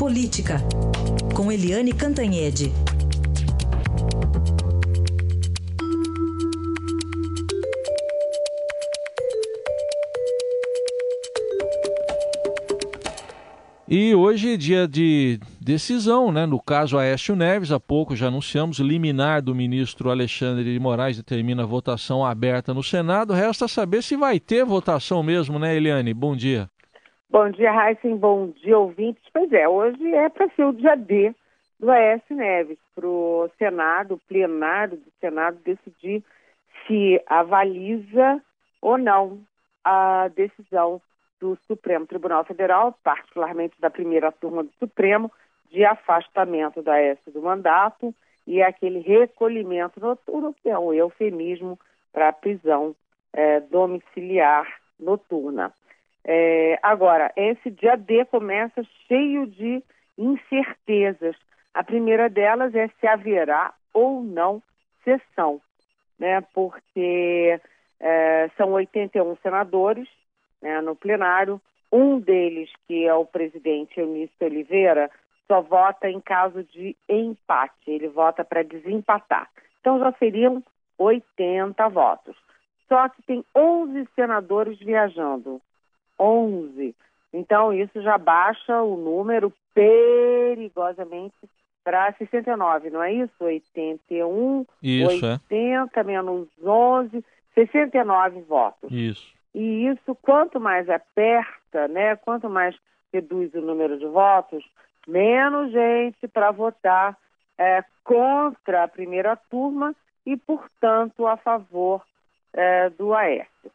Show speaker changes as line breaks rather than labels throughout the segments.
Política, com Eliane Cantanhede.
E hoje é dia de decisão, né? No caso Aécio Neves, há pouco já anunciamos, liminar do ministro Alexandre de Moraes determina a votação aberta no Senado. Resta saber se vai ter votação mesmo, né, Eliane? Bom dia.
Bom dia, Heisen. Bom dia, ouvintes. Pois é, hoje é para ser o dia D do Aécio Neves, para o Senado, o plenário do Senado, decidir se avaliza ou não a decisão do Supremo Tribunal Federal, particularmente da primeira turma do Supremo, de afastamento da S do mandato e aquele recolhimento noturno, que é um eufemismo para a prisão é, domiciliar noturna. É, agora, esse dia D começa cheio de incertezas. A primeira delas é se haverá ou não sessão, né? porque é, são 81 senadores, né, no plenário. Um deles, que é o presidente Eunício Oliveira, só vota em caso de empate, ele vota para desempatar. Então já seriam 80 votos. Só que tem 11 senadores viajando. 11. Então isso já baixa o número perigosamente para 69, não é isso? 81,
isso,
80 é. menos 11, 69 votos.
Isso.
E isso, quanto mais aperta, né, quanto mais reduz o número de votos, menos gente para votar é, contra a primeira turma e, portanto, a favor é, do Aécio.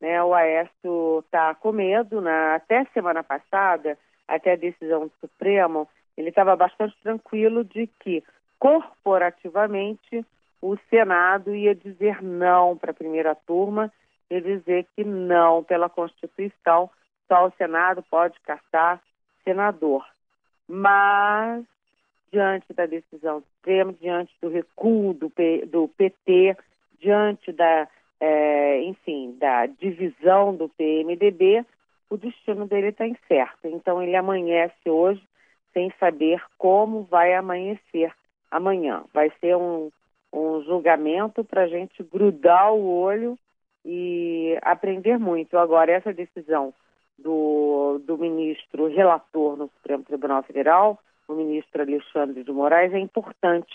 Né, o Aécio está com medo, né, até semana passada, até a decisão do Supremo, ele estava bastante tranquilo de que, corporativamente, o Senado ia dizer não para a primeira turma e dizer que não, pela Constituição, só o Senado pode caçar senador. Mas, diante da decisão do Supremo, diante do recuo do, P, do PT, diante da, é, enfim, da divisão do PMDB, o destino dele está incerto. Então, ele amanhece hoje sem saber como vai amanhecer amanhã. Vai ser um, um julgamento para a gente grudar o olho e aprender muito. Agora, essa decisão do, do ministro relator no Supremo Tribunal Federal, o ministro Alexandre de Moraes, é importante.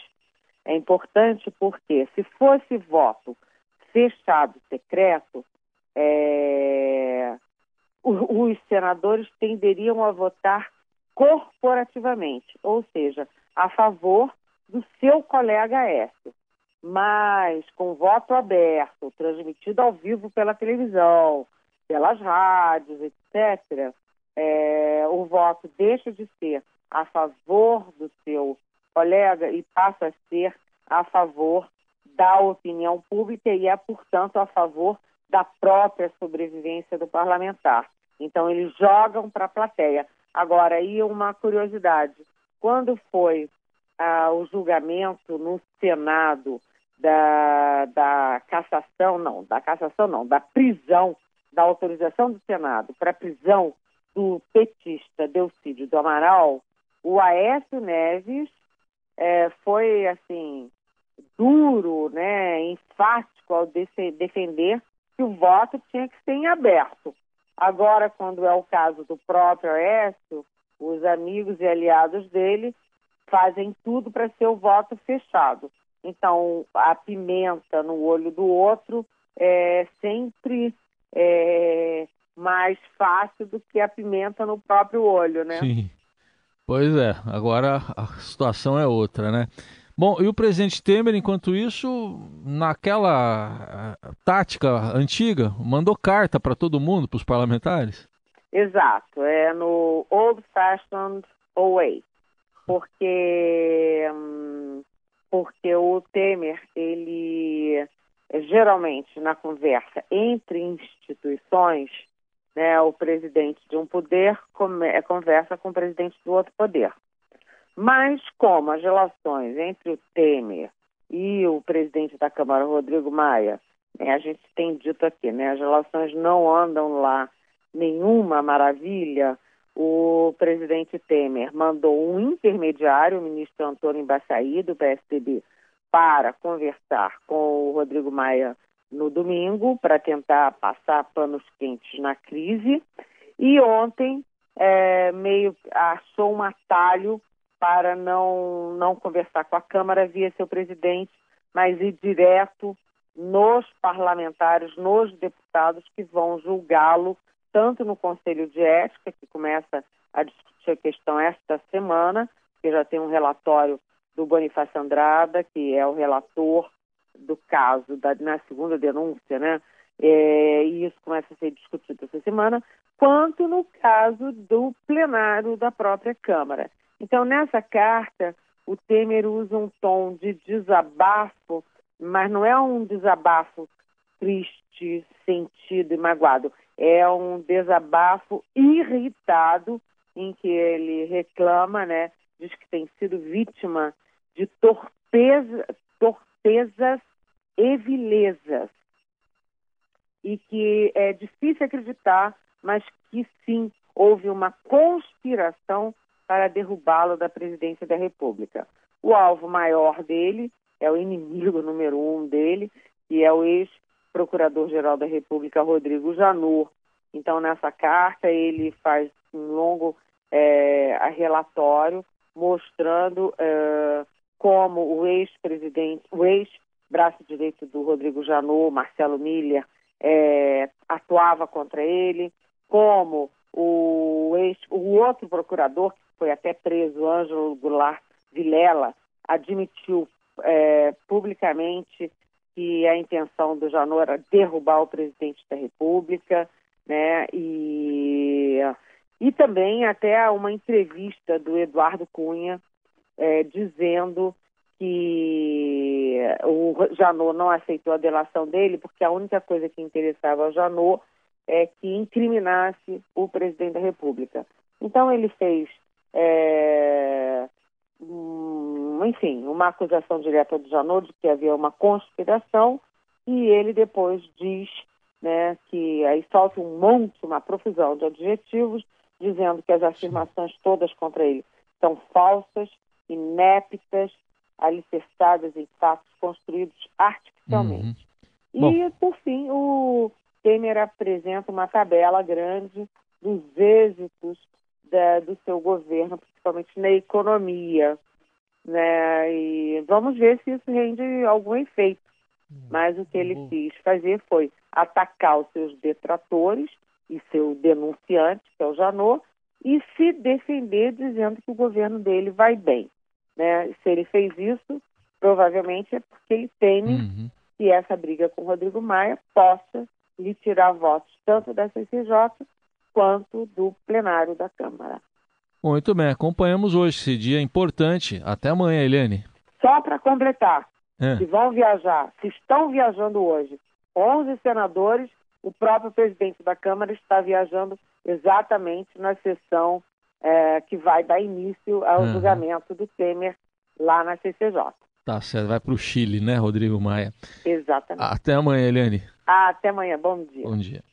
É importante porque, se fosse voto fechado, secreto, é, os senadores tenderiam a votar corporativamente, ou seja, a favor do seu colega Écio mas com voto aberto, transmitido ao vivo pela televisão, pelas rádios, etc., é, o voto deixa de ser a favor do seu colega e passa a ser a favor da opinião pública e é, portanto, a favor da própria sobrevivência do parlamentar. Então, eles jogam para a plateia. Agora, aí uma curiosidade: quando foi ah, o julgamento no Senado da, da cassação, não, da cassação não, da prisão, da autorização do Senado para a prisão do petista Delcídio do Amaral, o Aécio Neves é, foi, assim, duro, né, enfático ao defender que o voto tinha que ser em aberto. Agora, quando é o caso do próprio Aécio, os amigos e aliados dele fazem tudo para ser o voto fechado. Então, a pimenta no olho do outro é sempre é, mais fácil do que a pimenta no próprio olho, né?
Sim. Pois é, agora a situação é outra, né? Bom, e o presidente Temer, enquanto isso, naquela eh, tática antiga, mandou carta para todo mundo, para os parlamentares?
Exato, é no old-fashioned way, porque hum, porque o Temer, ele geralmente na conversa entre instituições, né, o presidente de um poder come, conversa com o presidente do outro poder. Mas como as relações entre o Temer e o presidente da Câmara, Rodrigo Maia, né, a gente tem dito aqui, né, as relações não andam lá nenhuma maravilha, o presidente Temer mandou um intermediário, o ministro Antônio Embaçaí, do PSDB, para conversar com o Rodrigo Maia no domingo, para tentar passar panos quentes na crise. E ontem, é, meio achou um atalho para não, não conversar com a Câmara via seu presidente, mas ir direto nos parlamentares, nos deputados que vão julgá-lo, tanto no Conselho de Ética, que começa a discutir a questão esta semana, que já tem um relatório do Bonifácio Andrada, que é o relator do caso da, na segunda denúncia, né? É, e isso começa a ser discutido essa semana, quanto no caso do plenário da própria Câmara. Então, nessa carta, o Temer usa um tom de desabafo mas não é um desabafo triste, sentido e magoado. É um desabafo irritado em que ele reclama, né, diz que tem sido vítima de torpeza, torpezas e vilezas. E que é difícil acreditar, mas que sim, houve uma conspiração para derrubá-lo da presidência da República. O alvo maior dele é o inimigo número um dele, que é o ex-procurador-geral da República, Rodrigo Janot. Então, nessa carta, ele faz um longo é, relatório mostrando é, como o ex-presidente, o ex-braço direito do Rodrigo Janot, Marcelo Miller, é, atuava contra ele, como o, ex, o outro procurador, foi até preso, Ângelo Goulart Vilela, admitiu é, publicamente que a intenção do Janot era derrubar o presidente da República, né? E, e também até uma entrevista do Eduardo Cunha é, dizendo que o Janot não aceitou a delação dele porque a única coisa que interessava ao Janot é que incriminasse o presidente da República. Então ele fez é, enfim, uma acusação direta do Janot de que havia uma conspiração e ele depois diz né, que aí solta um monte, uma profusão de adjetivos, dizendo que as afirmações todas contra ele são falsas, inéptas, alicerçadas em fatos construídos artificialmente. Uhum. E, por fim, o Temer apresenta uma tabela grande dos êxitos da, do seu governo, principalmente na economia né? E vamos ver se isso rende algum efeito. Hum, Mas o que ele uhum. quis fazer foi atacar os seus detratores e seu denunciante, que é o Janot, e se defender dizendo que o governo dele vai bem. Né? Se ele fez isso, provavelmente é porque ele teme uhum. que essa briga com o Rodrigo Maia possa lhe tirar votos tanto da CCJ quanto do plenário da Câmara.
Muito bem, acompanhamos hoje esse dia importante. Até amanhã, Eliane.
Só para completar, é. se vão viajar, se estão viajando hoje 11 senadores, o próprio presidente da Câmara está viajando exatamente na sessão é, que vai dar início ao uhum. julgamento do Temer lá na CCJ.
Tá certo, vai para o Chile, né, Rodrigo Maia?
Exatamente.
Até amanhã, Eliane.
até amanhã, bom dia.
Bom dia.